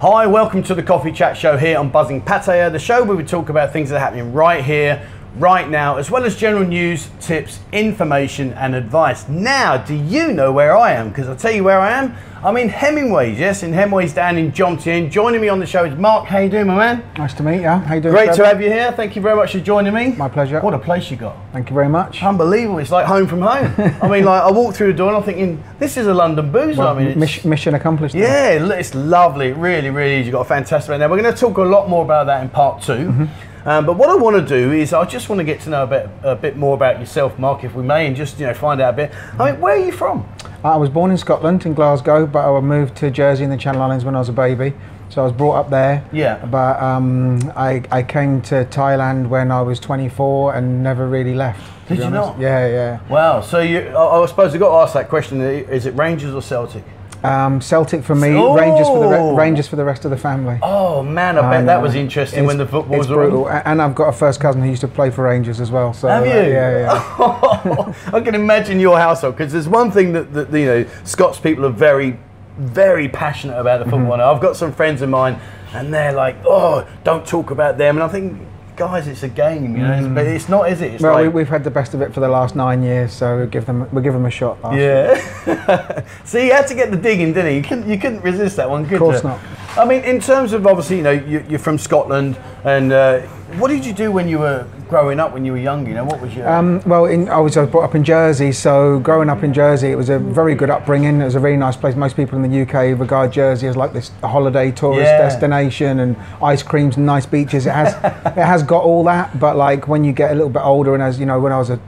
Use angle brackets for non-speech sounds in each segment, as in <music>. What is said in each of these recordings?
Hi, welcome to the Coffee Chat Show here on Buzzing Pattaya, the show where we talk about things that are happening right here, right now, as well as general news, tips, information, and advice. Now, do you know where I am? Because I'll tell you where I am. I'm in Hemingway's, yes, in Hemingway's down in Jomtien. Joining me on the show is Mark. How you doing, my man? Nice to meet you. How you doing? Great to have you here. Thank you very much for joining me. My pleasure. What a place you got. Thank you very much. Unbelievable. It's like home from home. I mean, like, I walked through the door and I'm thinking, this is a London boozer. I mean, it's, mission accomplished. yeah, it's lovely. It really, really is. You've got a fantastic there. We're going to talk a lot more about that in part 2 Mm-hmm. Um, but what I want to do is I just want to get to know a bit, a bit more about yourself, Mark, if we may, and just you know find out a bit. I mean, where are you from? I was born in Scotland, in Glasgow, but I moved to Jersey in the Channel Islands when I was a baby. So I was brought up there. Yeah. But um, I, I came to Thailand when I was 24 and never really left. Did you honest. not? Yeah, yeah. Wow. So you, I, I suppose I got to ask that question: Is it Rangers or Celtic? Um, Celtic for me, Rangers for the Oh. re- Rangers for the rest of the family. Oh man, I, I bet that was interesting It's- when the football was brutal. A- And I've got a first cousin who used to play for Rangers as well. So Have uh, you? yeah, yeah. <laughs> I can imagine your household because there's one thing that, that you know Scots people are very, very passionate about the Mm-hmm. football. I've got some friends of mine, and they're like, "Oh, don't talk about them," and I think, guys, it's a game, you know, It's- but it's not, is it? It's Mm. Well, like, we, we've had the best of it for the last nine years, so we'll give them we'll give them a shot. last Yeah. <laughs> See, you had to get the digging, didn't you? You couldn't, you couldn't resist that one, could Of course you? not. I mean, in terms of obviously, you know, you, you're from Scotland, and uh, what did you do when you were growing up, when you were young? You know, what was your. Um, well, in, I was I was brought up in Jersey, so growing up in Jersey, it was a very good upbringing. It was a very nice place. Most people in the UK regard Jersey as like this holiday tourist Yeah. destination and ice creams and nice beaches. It has <laughs> it has got all that, but like when you get a little bit older, and as you know, when I was a,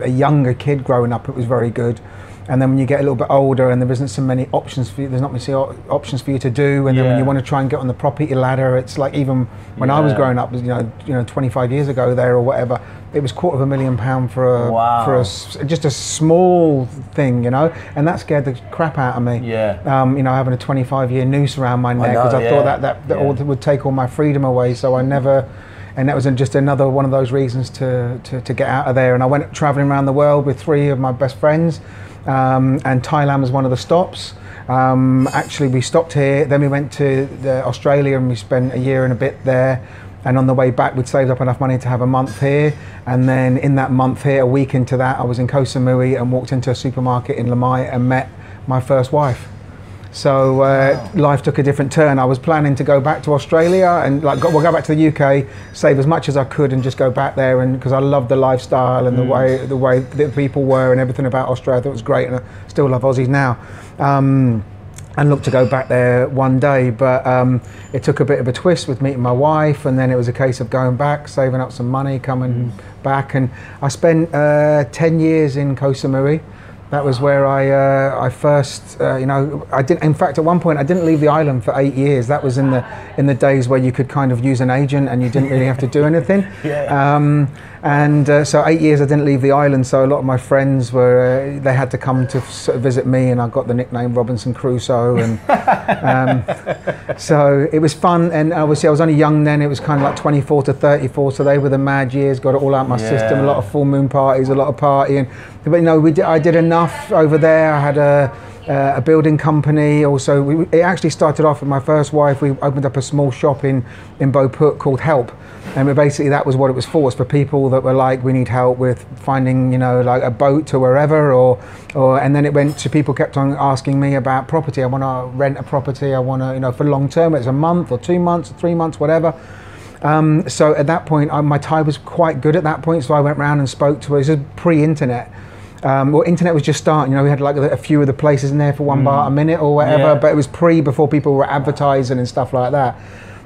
uh, a younger kid growing up, it was very good. And then when you get a little bit older and there isn't so many options for you, there's not many options for you to do. And then when you want to try and get on the property ladder, it's like even when I was growing up, you know, you know, 25 years ago there or whatever, it was quarter of a million pound for a Wow. for a just a small thing, you know, and that scared the crap out of me. Yeah. Um, you know, having a 25 year noose around my neck know, because I, yeah. thought that that, that Yeah. would take all my freedom away. So I <laughs> never. And that was just another one of those reasons to, to, to get out of there. And I went traveling around the world with three of my best friends, um, and Thailand was one of the stops. Um, actually, we stopped here, then we went to Australia and we spent a year and a bit there. And on the way back, we'd saved up enough money to have a month here. And then in that month here, a week into that, I was in Koh Samui and walked into a supermarket in Lamai and met my first wife. So uh, life took a different turn. I was planning to go back to Australia and like go, well, go back to the UK, save as much as I could, and just go back there. And because I loved the lifestyle and the way the way the people were and everything about Australia, thought was great, and I still love Aussies now. Um, and looked to go back there one day, but um, it took a bit of a twist with meeting my wife, and then it was a case of going back, saving up some money, coming back, and I spent uh, ten years in Koh Samui. That was where I uh, I first uh, you know I didn't in fact at one point I didn't leave the island for eight years. That was in the in the days where you could kind of use an agent and you didn't really have to do anything. <laughs> Yeah. Um, and uh, so eight years I didn't leave the island. So a lot of my friends were uh, they had to come to sort of visit me, and I got the nickname Robinson Crusoe. And <laughs> um, so it was fun. And obviously I was only young then. It was kind of like 24 to 34. So they were the mad years. Got it all out my system. A lot of full moon parties, a lot of partying. But you know we did, I did enough over there. I had a uh, a building company. Also, we, it actually started off with my first wife. We opened up a small shop in in Bophut called Help, and we basically that was what it was for. It's for people that were like, we need help with finding, you know, like a boat to wherever, or or. And then it went to people kept on asking me about property. I want to rent a property. I want to, you know, for long term. It's a month or two months or three months, whatever. Um, so at that point, I, my Thai was quite good at that point. So I went round and spoke to her. It was pre-internet. Um, well, internet was just starting. You know, we had like a, few of the places in there for one bar a minute or whatever. Yeah. But it was pre before people were advertising and stuff like that.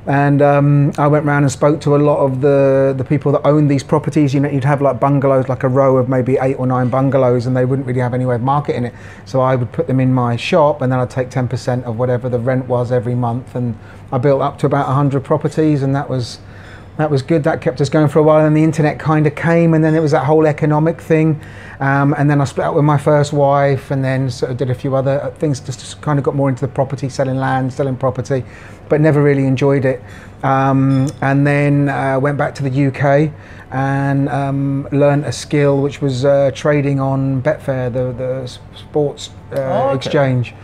And um, I went round and spoke to a lot of the, the people that owned these properties. You know, you'd have like bungalows, like a row of maybe eight or nine bungalows, and they wouldn't really have any way of marketing it. So I would put them in my shop, and then I'd take 10% of whatever the rent was every month. And I built up to about 100 properties, and that was that was good. That kept us going for a while. And then the internet kind of came, and then it was that whole economic thing. Um, and then I split up with my first wife, and then sort of did a few other things. Just, just kind of got more into the property, selling land, selling property, but never really enjoyed it. Um, and then uh, went back to the UK and um, learned a skill which was uh, trading on Betfair, the the sports uh, Oh, okay. exchange.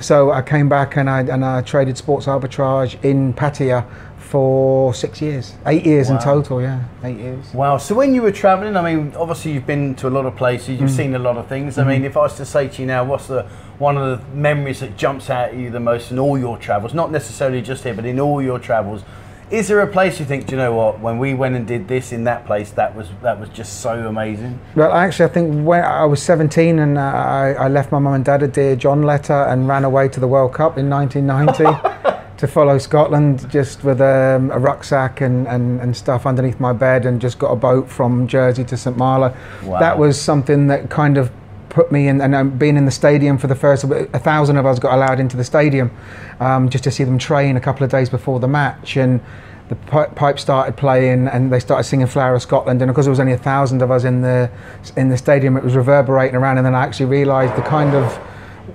So I came back and I and I traded sports arbitrage in Pattaya for six years, eight years Wow. in total. Yeah, eight years. Wow. So when you were traveling, I mean, obviously you've been to a lot of places, Mm. you've seen a lot of things. I mean, if I was to say to you now, what's the one of the memories that jumps out at you the most in all your travels? Not necessarily just here, but in all your travels. Is there a place you think, do you know what? When we went and did this in that place, that was that was just so amazing. Well, actually, I think when I was 17 and uh, I, I left my mum and dad a Dear John letter and ran away to the World Cup in 1990 <laughs> to follow Scotland just with um, a rucksack and, and, and stuff underneath my bed and just got a boat from Jersey to St. Malo. Wow. That was something that kind of put me in, and um, being in the stadium for the first, a thousand of us got allowed into the stadium um, just to see them train a couple of days before the match. And the pipe started playing and they started singing Flower of Scotland and because there was only a thousand of us in the in the stadium it was reverberating around and then I actually realised the kind of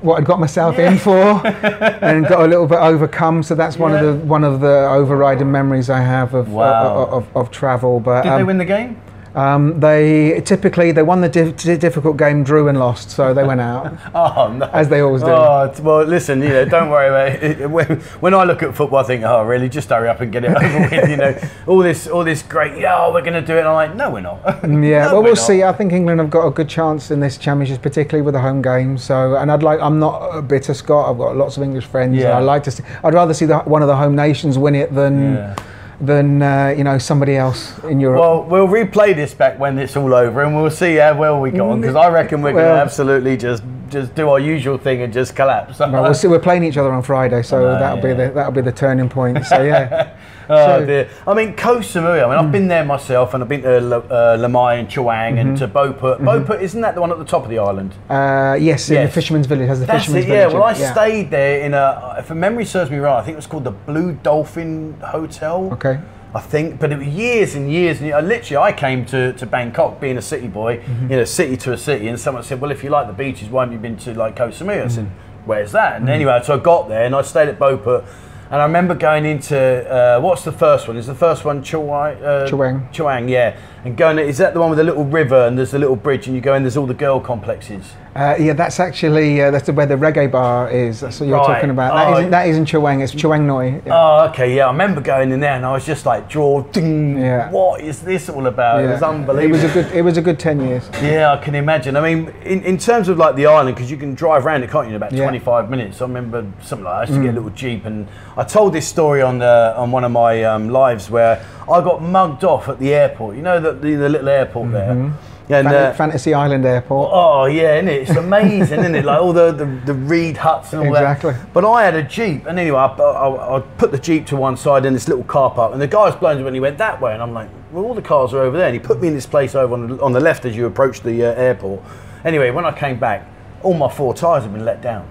what I'd got myself in for <laughs> and got a little bit overcome so that's one Yeah. of the one of the overriding memories I have of Wow. of, of, of travel but Did they um, win the game? Um, they typically they won the di- di- difficult game drew and lost so they went out <laughs> Oh no. as they always do Oh, well, listen, you know, don't worry about it. <laughs> When, when I look at football, I think, oh, really, just hurry up and get it <laughs> over with. You know, all this, all this great, yeah, oh, we're going to do it. And I'm like, no, we're not. Yeah, No, well, we'll not. see. I think England have got a good chance in this championship, particularly with the home game. So, and I'd like. I'm not a bitter Scot. I've got lots of English friends. Yeah. And I like to. See, I'd rather see the, one of the home nations win it than Yeah. Than uh, you know somebody else in Europe. Well, we'll replay this back when it's all over, and we'll see how well we got on. Because I reckon we're going to absolutely just just do our usual thing and just collapse. Well, we'll see. We're playing each other on Friday, so that'll be the that'll be the turning point. So yeah, <laughs> Oh So- dear. I mean, Koh Samui. I mean, I've been there myself, and I've been to uh, Lamai and Chaweng and to Bophut. Bophut isn't that the one at the top of the island? uh, yes, in Yes. the Fisherman's Village has the That's Fisherman's it. Yeah. Village. Well, I yeah. stayed there in a. If memory serves me right, I think it was called the Blue Dolphin Hotel. Okay. I think, but it was years and years and. Literally, I came to, to Bangkok being a city boy, Mm-hmm. you know, city to a city, and someone said, "Well, if you like the beaches, why haven't you been to like Koh Samui?" I said, Mm-hmm. "Where's that?" And anyway, so I got there and I stayed at Bophut, and I remember going into uh, what's the first one? Is the first one Chawai? Uh, Chaweng. Chaweng, yeah. And going, is that the one with the little river and there's the little bridge, and you go in, there's all the girl complexes. Uh, yeah, that's actually uh, that's where the reggae bar is. That's what you're Right. talking about. That Oh. isn't that isn't Chaweng. It's Chaweng Noi. Yeah. Oh, okay, yeah. I remember going in there and I was just like, draw, ding, Yeah. what is this all about? It was unbelievable. It was a good. It was a good ten years. Yeah, I can imagine. I mean, in, in terms of like the island, because you can drive around it, can't you, in about Yeah. Mm. 25 minutes. I remember something like that. I used to get a little Jeep, and I told this story on uh, on one of my um, lives where I got mugged off at the airport. You know, the, the, the little airport there? And, uh, Fantasy Island Airport. Oh yeah, isn't it? It's amazing, isn't it? Like all the, the, the reed huts and all Exactly. that. But I had a jeep, and anyway, I, I, I put the jeep to one side in this little car park, and the guy was blowing when he went that way, and I'm like, well, all the cars are over there, and he put me in this place over on the, on the left as you approach the uh, airport. Anyway, when I came back, all my four tyres had been let down,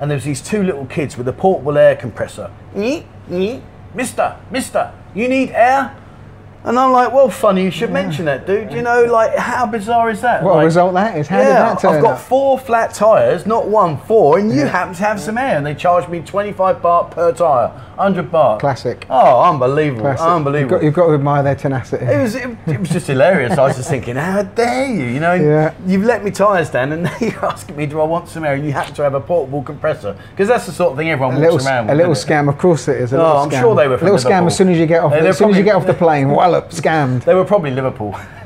and there was these two little kids with a portable air compressor. Mister, Mister, you need air. And I'm like, well, funny you should mention that, dude. You know, like, how bizarre is that? What a Like- result that is. How did yeah, that turn I've got out? four flat tyres, not one, four, and you happen to have some air, and they charge me 25 baht per tyre, 100 baht. Classic. Oh, unbelievable, Classic. unbelievable. You've got, you've got to admire their tenacity. it was it, it was just hilarious. I was just thinking, how dare you? You know, Yeah. you've let me tyres down, and now you're asking me, do I want some air? And you happen to have a portable compressor because that's the sort of thing everyone a walks little, around a little isn't it? scam, of course it is. A Oh, little I'm scam. sure they were A little scam as soon as you get off. As soon as you get off the <laughs> plane, scammed. They were probably Liverpool. <laughs>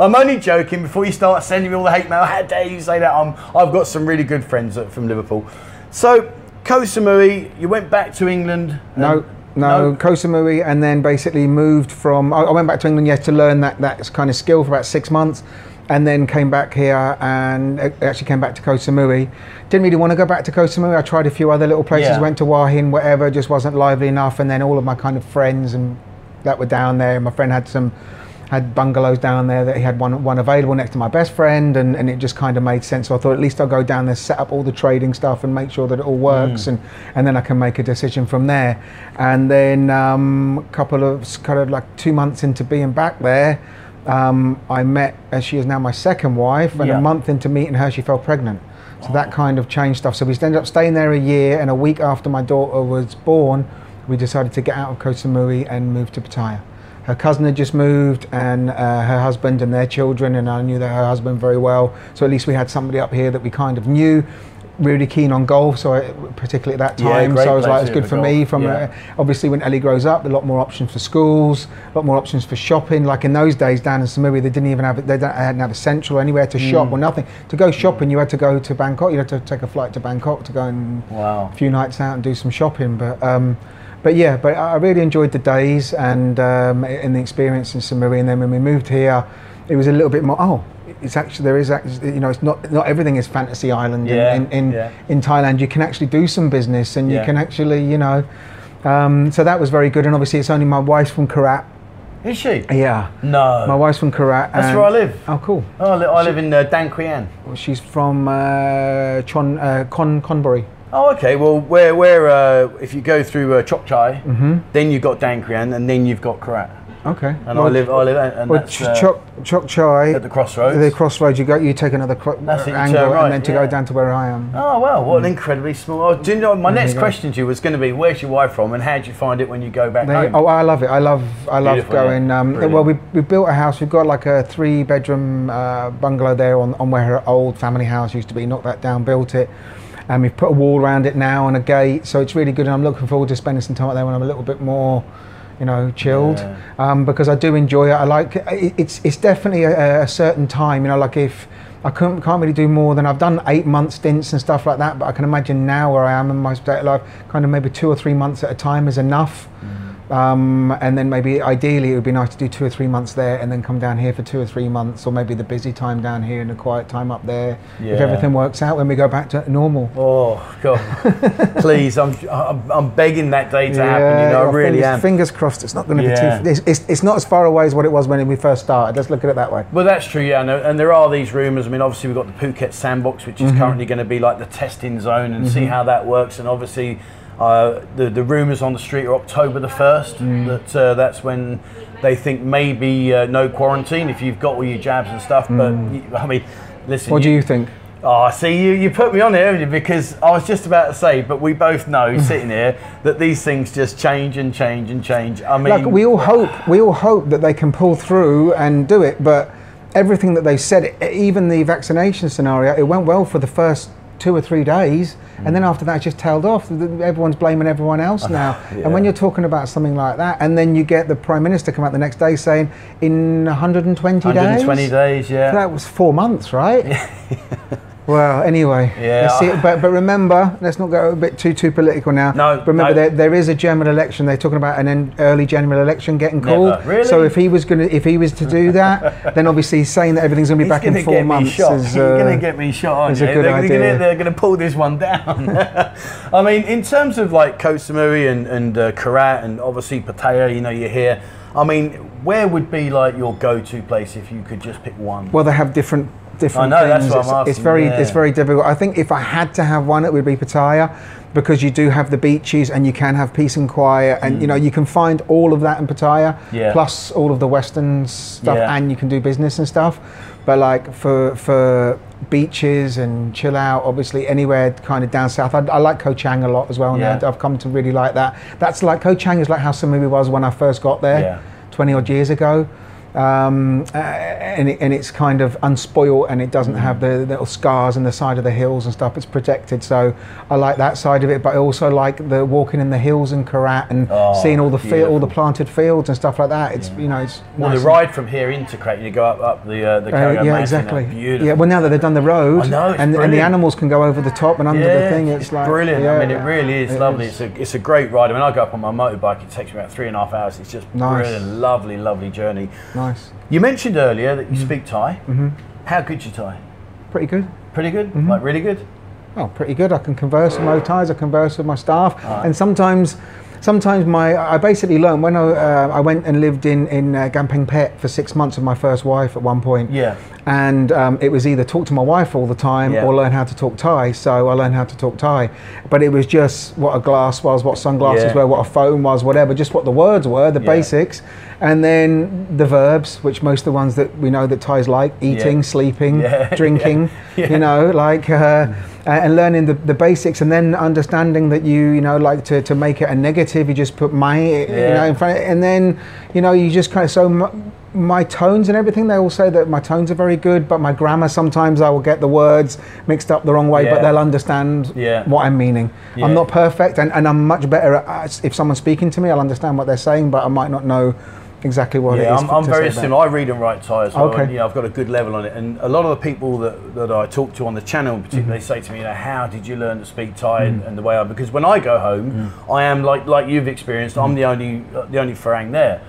I'm only joking. Before you start sending me all the hate mail, how dare you say that? I'm, I've got some really good friends that- from Liverpool. So, Koh Samui, you went back to England. No, no, Koh Samui, and then basically moved from. I, I went back to England, yes, to learn that that kind of skill for about six months, and then came back here and actually came back to Koh Samui. Didn't really want to go back to Koh Samui. I tried a few other little places, Yeah. went to Hua Hin, whatever, just wasn't lively enough. And then all of my kind of friends and that were down there. My friend had some. Had bungalows down there that he had one one available next to my best friend, and, and it just kind of made sense. So I thought at least I'll go down there, set up all the trading stuff, and make sure that it all works, and, and then I can make a decision from there. And then um, a couple of kind of like two months into being back there, um, I met, as she is now my second wife, and Yeah. a month into meeting her, she fell pregnant. So that kind of changed stuff. So we ended up staying there a year, and a week after my daughter was born, we decided to get out of Koh Samui and move to Pattaya. Her cousin had just moved, and uh, her husband and their children, and I knew that her husband very well. So at least we had somebody up here that we kind of knew. really keen on golf, so I, particularly at that time, great so I was like, it's good for for me. From yeah. uh, obviously when Ellie grows up, a lot more options for schools, a lot more options for shopping. Like in those days down in Samui, they didn't even have they hadn't have a central anywhere to Mm. shop or nothing. To go shopping, you had to go to Bangkok. You had to take a flight to Bangkok to go and Wow. a few nights out and do some shopping. But um, but yeah, but I really enjoyed the days and um, and the experience in Samui. And then when we moved here, it was a little bit more. Oh, it's actually there is actually you know it's not not everything is fantasy island Yeah, in in, yeah. in Thailand. You can actually do some business and you Yeah. can actually you know. Um, so that was very good, and obviously it's only my wife's from Korat. Is she? Yeah, No. my wife's from Korat. That's where I live. Oh, cool. Oh, I li- I live in uh, Dan. Well, she's from uh, Chon uh, Con Conbury. Oh, okay. Well, where where uh, if you go through uh, Chok Chai, Mm-hmm. then you've got Dan Kwian, and then you've got Korat. Okay. And I live I live and Well, that's uh, Chok Chok Chai. at the crossroads. The crossroads, you go, you take another cro- angle, right, and then to yeah. go down to where I am. Oh wow, what an incredibly small. Oh, do you know my There next question to you was going to be where's your wife from and how do you find it when you go back There home? oh, I love it. I love, I love Beautiful, going. yeah. Um, well, we we built a house. We've got like a three bedroom uh, bungalow there on, on where her old family house used to be. Knocked that down, built it, and we've put a wall around it now and a gate. So it's really good, and I'm looking forward to spending some time out there when I'm a little bit more. You know, chilled, Yeah. um, because I do enjoy it. I like it, it's it's definitely a, a certain time. You know, like if I can't, can't really do more than I've done eight month stints and stuff like that. But I can imagine now where I am in my state of life, kind of maybe two or three months at a time is enough. Um, and then maybe ideally it would be nice to do two or three months there and then come down here for two or three months, or maybe the busy time down here and the quiet time up there. Yeah. If everything works out when we go back to normal. Oh God! <laughs> Please, I'm, I'm I'm begging that day to happen. You know, I really fingers, am. Fingers crossed. It's not going to Yeah. be too. It's, it's, it's not as far away as what it was when we first started. Let's look at it that way. Well, that's true, yeah. And, and there are these rumours. I mean, obviously, we've got the Phuket Sandbox, which is Mm-hmm. currently going to be like the testing zone and see how that works. And obviously, uh, the, the rumours on the street are October the 1st, Mm. that uh, that's when they think maybe uh, no quarantine if you've got all your jabs and stuff. But, you, I mean, listen. Mm. What do you think? Oh, see, you, you put me on it, haven't? Because I was just about to say, but we both know <laughs> sitting here that these things just change and change and change. I mean, Like we all hope, we all hope that they can pull through and do it, but everything that they said, even the vaccination scenario, it went well for the first two or three days, and then after that, just tailed off. Everyone's blaming everyone else now. <laughs> And when you're talking about something like that, and then you get the prime minister come out the next day saying, in 120, 120 days, days, yeah. that was four months, right? <laughs> well, anyway, Yeah, let's see, but but remember, let's not go a bit too too political now. No, remember no. there, there is a general election. They're talking about an en- early general election getting Never. called. Really? So if he was going to, if he was to do that, <laughs> then obviously he's saying that everything's going to be He's back in gonna four months is. <laughs> Uh, going to get me shot, aren't is a good they're, idea. Gonna, they're going to pull this one down. <laughs> I mean, in terms of like Koh Samui and, and uh, Korat and obviously Pattaya, you know, you're here. I mean, where would be like your go-to place if you could just pick one? Well, they have different different I know, that's things. what it's, I'm asking, it's very yeah. it's very difficult. I think if I had to have one, it would be Pattaya, because you do have the beaches and you can have peace and quiet, and you know you can find all of that in Pattaya, Mm. Yeah. plus all of the Western stuff, Yeah. and you can do business and stuff. But like for for beaches and chill out, obviously anywhere kind of down south. I, I like Koh Chang a lot as well. Yeah. and I've come to really like that. That's like Koh Chang is like how Samui was when I first got there. Yeah. 20 odd years ago. Um, uh, and, it, and it's kind of unspoiled and it doesn't have the little scars in the side of the hills and stuff. It's protected. So I like that side of it, but I also like the walking in the hills in Korat and Oh, seeing all the field, all the planted fields and stuff like that. It's, you know, it's Well, nice the ride from here into Korat, you go up, up the uh, the uh, yeah, exactly. Beautiful. Yeah, well, now that they've done the road I know, and, and the animals can go over the top and under the thing, it's, like brilliant. yeah, I mean, it really is it lovely. is. It's a it's a great ride. I mean, I go up on my motorbike. It takes me about three and a half hours. It's just Nice. brilliant, lovely, lovely journey. nice, You mentioned earlier that you speak Thai. Mm-hmm. How good you Thai? pretty good. Pretty good. Mm-hmm. Like really good. Oh, pretty good. I can converse with my ties. I converse with my staff, Right. and sometimes, sometimes my I basically learned when I, uh, I went and lived in in uh, Kamphaeng Phet for six months with my first wife at one point. Yeah. And um, it was either talk to my wife all the time Yeah. or learn how to talk Thai. So I learned how to talk Thai, but it was just what a glass was, what sunglasses Yeah. were, what a phone was, whatever. Just what the words were, the Yeah. basics, and then the verbs, which most of the ones that we know that Thais like: eating, Yeah. sleeping, Yeah. <laughs> drinking. You know, like. Uh, Uh, and learning the, the basics and then understanding that you you know like to, to make it a negative you just put my you know in front and then you know you just kind of so mu- my tones and everything, they all say that my tones are very good, but my grammar sometimes I will get the words mixed up the wrong way, Yeah. but they'll understand Yeah. what I'm meaning. Yeah. I'm not perfect, and, and I'm much better at, if someone's speaking to me, I'll understand what they're saying, but I might not know exactly what it Yeah, is. I'm, I'm very similar. I read and write Thai as well. Okay. And, you know, I've got a good level on it. And a lot of the people that, that I talk to on the channel, particularly, Mm-hmm. they say to me, you know, how did you learn to speak Thai and, Mm. and the way I? Because when I go home, I am like like you've experienced. I'm the only uh, the only Farang there.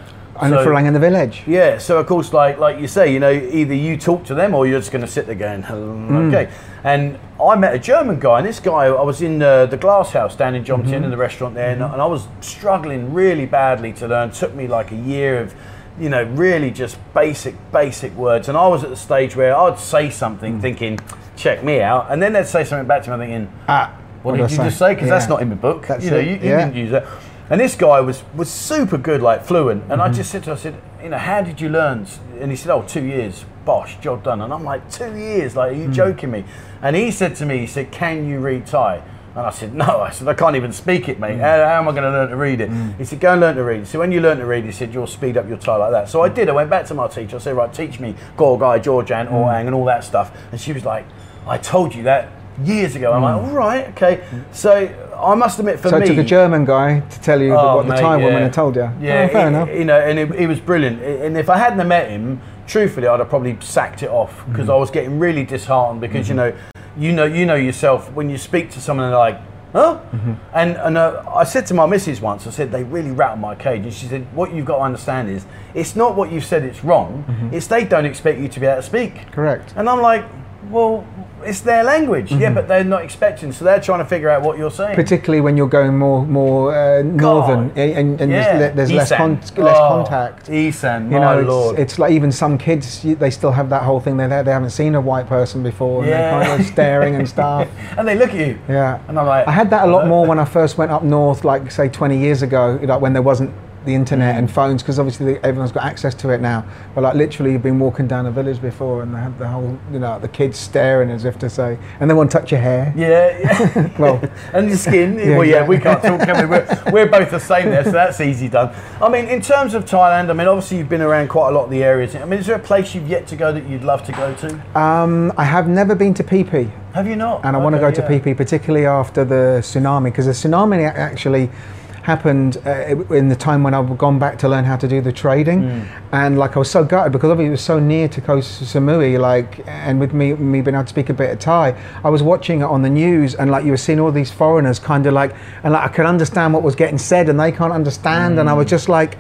And So- for Lang in the village. yeah, so of course, like like you say, you know, either you talk to them or you're just going to sit there going, "Hmm, Mm. okay. And I met a German guy, and this guy, I was in uh, the Glass House down in Jomtien Mm-hmm. in the restaurant there, and, and I was struggling really badly to learn. took me like a year of, you know, really just basic, basic words. And I was at the stage where I'd say something Mm. thinking, check me out, and then they'd say something back to me, thinking, Ah, what, what did did you I just say? say? Because that's not in the book. That's you know, it, you, you yeah. didn't use that. And this guy was was super good, like fluent. And Mm-hmm. I just said to him, I said, you know, how did you learn? And he said, oh, two years. Bosh, job done. And I'm like, two years? Like, are Mm. you joking me? And he said to me, he said, can you read Thai? And I said, no. <laughs> I said, I can't even speak it, Mm. mate. How, how am I going to learn to read it? He said, go and learn to read. So when you learn to read, he said, you'll speed up your Thai like that. So I did. I went back to my teacher. I said, right, teach me Gorgai, Georgian, Mm. Orang, and all that stuff. And she was like, I told you that years ago. I'm Mm. like, all right, okay. So I must admit, for So me, it took a German guy to tell you Oh, what the mate, Thai woman had told you. Yeah, Oh, fair he- enough. You know, and it, it was brilliant. And if I hadn't met him, truthfully, I'd have probably sacked it off because I was getting really disheartened because you know, you know, you know yourself when you speak to someone like. Huh? Mm-hmm. And and uh, I said to my missus once, I said they really rattle my cage, and she said, "What you've got to understand is, it's not what you've said it's wrong. Mm-hmm. It's they don't expect you to be able to speak." Correct. And I'm like, "Well, it's their language, Mm-hmm. yeah, but they're not expecting, so they're trying to figure out what you're saying." Particularly when you're going more more uh, northern eh, and, and Yeah. there's, there's less, con- less Oh, contact. Isan, You my know, lord. it's, it's like even some kids they still have that whole thing. They they haven't seen a white person before, and Yeah. they're kind of staring and stuff. <laughs> and they look at you. Yeah. And I'm like, I had that a lot more when I first went up north, like say 20 years ago, like when there wasn't the internet and phones, because obviously everyone's got access to it now. But like literally, you've been walking down a village before, and they had the whole, you know, the kids staring as if to say, and they want to touch your hair. Yeah, yeah. <laughs> Well, <laughs> and your skin. <laughs> Yeah, well, yeah, yeah. we can't talk, can we? We're, we're both the same there, so that's easy done. I mean, in terms of Thailand, I mean, obviously you've been around quite a lot of the areas. I mean, is there a place you've yet to go that you'd love to go to? um, I have never been to Phi Phi. Have you not? and I want to Okay, go to yeah. PP, particularly after the tsunami, because the tsunami actually happened uh, in the time when I've gone back to learn how to do the trading, Mm. and like I was so gutted because obviously it was so near to Koh Samui, like, and with me me being able to speak a bit of Thai, I was watching it on the news, and like you were seeing all these foreigners kind of like, and like I could understand what was getting said, and they can't understand, and I Mm. was just like.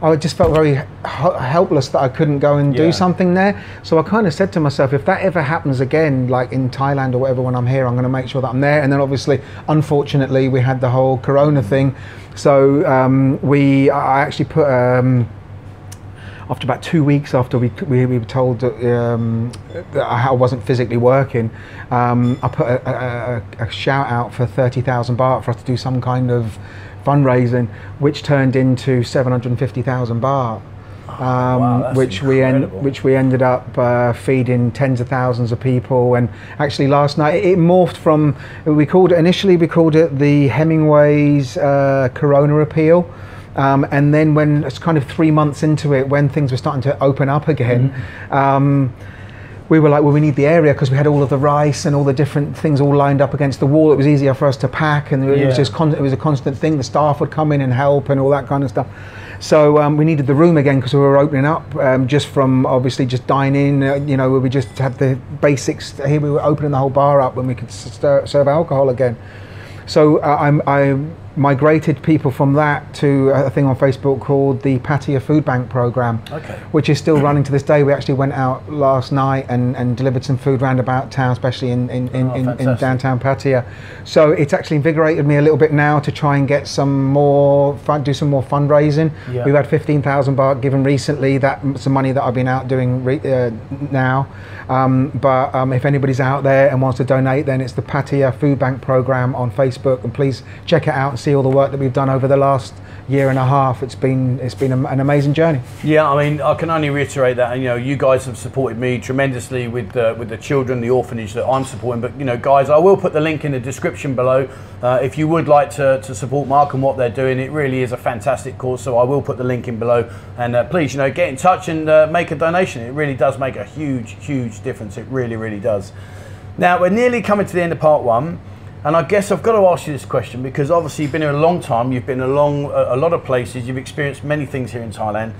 I just felt very helpless that I couldn't go and Yeah. do something there. So I kind of said to myself, if that ever happens again, like in Thailand or whatever, when I'm here, I'm going to make sure that I'm there. And then obviously, unfortunately, we had the whole Corona thing. So um, we, I actually put. Um, after about two weeks after we, we, we were told that, um, that I wasn't physically working, um, I put a, a, a, a shout out for 30,000 baht for us to do some kind of fundraising, which turned into 750,000 baht. Um, wow, which we en- which we ended up uh, feeding tens of thousands of people. And actually last night it, morphed from we called it initially we called it the Hemingway's uh, Corona appeal. Um, and then when it's kind of three months into it when things were starting to open up again um, we were like, well, we need the area because we had all of the rice and all the different things all lined up against the wall. It was easier for us to pack, and it Yeah. was just con- it was a constant thing. The staff would come in and help and all that kind of stuff. So um, we needed the room again because we were opening up um, just from obviously just dining. Uh, you know, where we just had the basics. Here we were opening the whole bar up when we could serve alcohol again. So uh, I'm, I migrated people from that to a thing on Facebook called the Pattaya Food Bank Program Okay. which is still running to this day. We actually went out last night and, and delivered some food round about town, especially in, in, in, Oh, in, in downtown Pattaya. So it's actually invigorated me a little bit now to try and get some more, fun, do some more fundraising. Yeah. We've had 15,000 baht given recently. That's some money that I've been out doing re- uh, now. Um, but um, if anybody's out there and wants to donate, then it's the Pattaya Food Bank Program on Facebook. And please check it out and see see all the work that we've done over the last year and a half. It's been it's been an amazing journey. Yeah, I mean, I can only reiterate that. And you know, you guys have supported me tremendously with the with the children, the orphanage that I'm supporting. But you know, guys, I will put the link in the description below uh, if you would like to, to support Mark and what they're doing. It really is a fantastic cause, so I will put the link in below. And uh, please, you know, get in touch and uh, make a donation. It really does make a huge, huge difference. It really, really does. Now we're nearly coming to the end of part one. And I guess I've got to ask you this question because obviously you've been here a long time, you've been along a, a lot of places, you've experienced many things here in Thailand.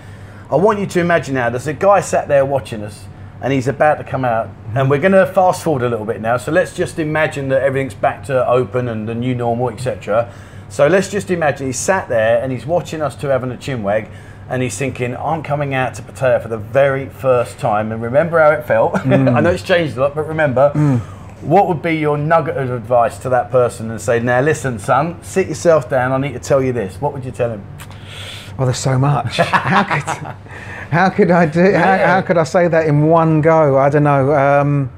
I want you to imagine now there's a guy sat there watching us and he's about to come out. And we're going to fast forward a little bit now. So let's just imagine that everything's back to open and the new normal, etc. So let's just imagine he's sat there and he's watching us two having a chinwag and he's thinking, I'm coming out to Pattaya for the very first time. And remember how it felt? <laughs> Mm. I know it's changed a lot, but remember. Mm. What would be your nugget of advice to that person and say, now listen, son, sit yourself down. I need to tell you this. What would you tell him? Well, there's so much. <laughs> how could how could I do? How, how could I say that in one go? I don't know. Um,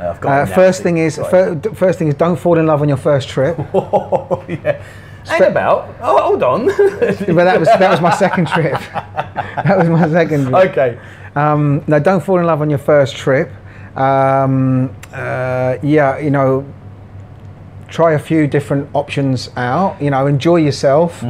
Uh, uh, first thing is fir- first thing is don't fall in love on your first trip. Oh, <laughs> yeah. About. Oh, hold on. <laughs> but that was that was my second trip. that was my second. Trip. okay. Um, no, don't fall in love on your first trip. Um, uh, yeah, you know, try a few different options out. You know, enjoy yourself,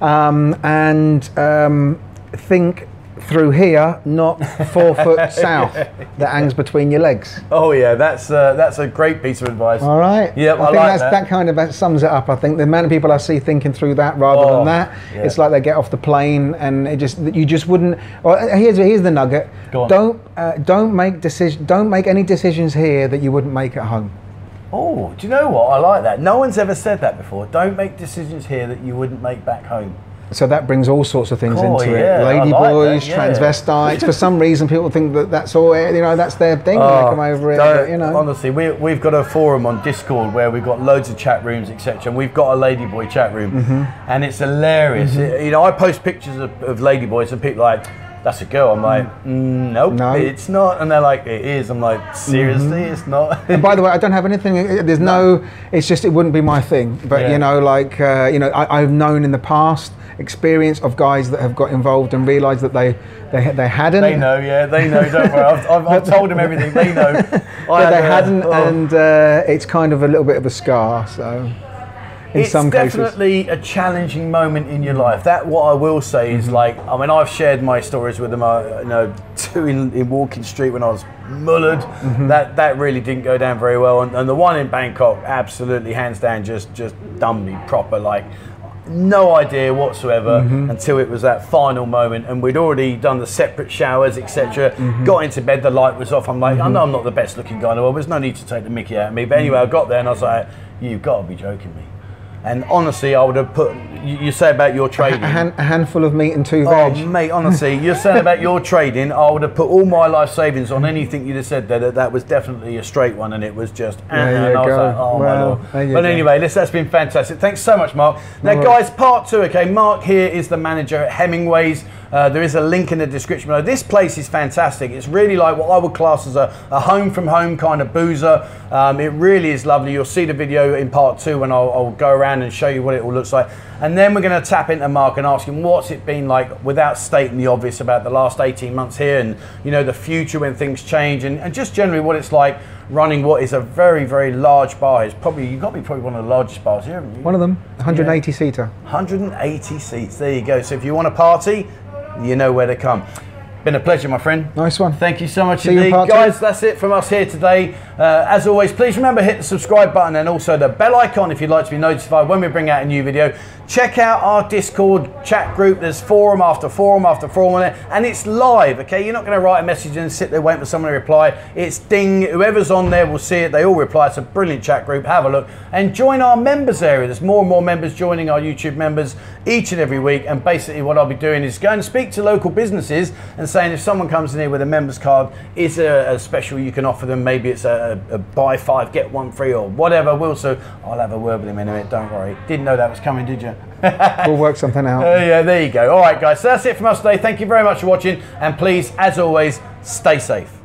um, and um, think through here, not four foot <laughs> south that hangs between your legs. Oh yeah, that's uh, that's a great piece of advice. All right. Yeah, I, I think like that's, that. that. kind of sums it up. I think the amount of people I see thinking through that rather Oh, than that, yeah. it's like they get off the plane and it just you just wouldn't. Or here's here's the nugget. Don't uh, don't make decision. Don't make any decisions here that you wouldn't make at home. Oh, do you know what? I like that. No one's ever said that before. Don't make decisions here that you wouldn't make back home. So that brings all sorts of things Cool, into yeah, it. I Lady like boys, yeah. transvestites. For some reason, people think that that's all. You know, that's their thing. when they come over. Oh, But, you know. Honestly, we, we've got a forum on Discord where we've got loads of chat rooms, etc. And we've got a ladyboy chat room, Mm-hmm. and it's hilarious. It- you know, I post pictures of, of ladyboys, and people are like, "That's a girl." I'm like, mm, "Nope, No. it's not." And they're like, "It is." I'm like, "Seriously, it's not." <laughs> And by the way, I don't have anything. There's no. It's just it wouldn't be my thing. But Yeah. you know, like uh, you know, I, I've known in the past experience of guys that have got involved and realised that they they they hadn't. They know, yeah, they know. Don't worry, I've, I've, I've told them everything. They know. <laughs> I they uh, hadn't, oh. and uh, it's kind of a little bit of a scar. So, in it's some cases, definitely a challenging moment in your life. That what I will say Mm-hmm. is like I mean I've shared my stories with them. Uh, you know, two in, in Walking Street when I was mullered. Mm-hmm. That that really didn't go down very well. And, and the one in Bangkok, absolutely hands down, just just done me proper. Like no idea whatsoever Mm-hmm. until it was that final moment and we'd already done the separate showers etc Mm-hmm. got into bed the light was off i'm like i know i'm not the best looking guy in the world there's no need to take the mickey out of me but anyway i got there and i was like you've got to be joking me and honestly i would have put you, you say about your trading a, hand, a handful of meat and two oh, veg. mate, honestly, you're saying <laughs> about your trading. I would have put all my life savings on anything you'd have said there. That, that was definitely a straight one, and it was just. There you and I was go. like, oh my lord. But anyway, listen, that's been fantastic. Thanks so much, Mark. Now, No guys, part two. Okay, Mark here is the manager at Hemingway's. Uh, there is a link in the description below. This place is fantastic. It's really like what I would class as a, a home from home kind of boozer. Um, it really is lovely. You'll see the video in part two when I'll, I'll go around and show you what it all looks like. And then we're going to tap into Mark and ask him what's it been like without stating the obvious about the last 18 months here and, you know, the future when things change and, and just generally what it's like running what is a very, very large bar. It's probably, you've got to be probably one of the largest bars here, haven't you? One of them, 180 seater. 180 seats. There you go. So if you want a party, you know where to come. Been a pleasure, my friend. Nice one. Thank you so much See indeed. Guys, that's it from us here today. Uh, as always, please remember hit the subscribe button and also the bell icon if you'd like to be notified when we bring out a new video. Check out our Discord chat group. There's forum after forum after forum on it, and it's live. Okay, you're not going to write a message and sit there waiting for someone to reply. It's ding. Whoever's on there will see it. They all reply. It's a brilliant chat group. Have a look and join our members area. There's more and more members joining our YouTube members each and every week. And basically, what I'll be doing is going to speak to local businesses and saying if someone comes in here with a members card, is there a special you can offer them? Maybe it's a, a buy five get one free or whatever. Will so I'll have a word with him in a minute. Don't worry. Didn't know that was coming, did you? <laughs> We'll work something out. Oh yeah, there you go. All right, guys. So that's it from us today. Thank you very much for watching, and please, as always, stay safe.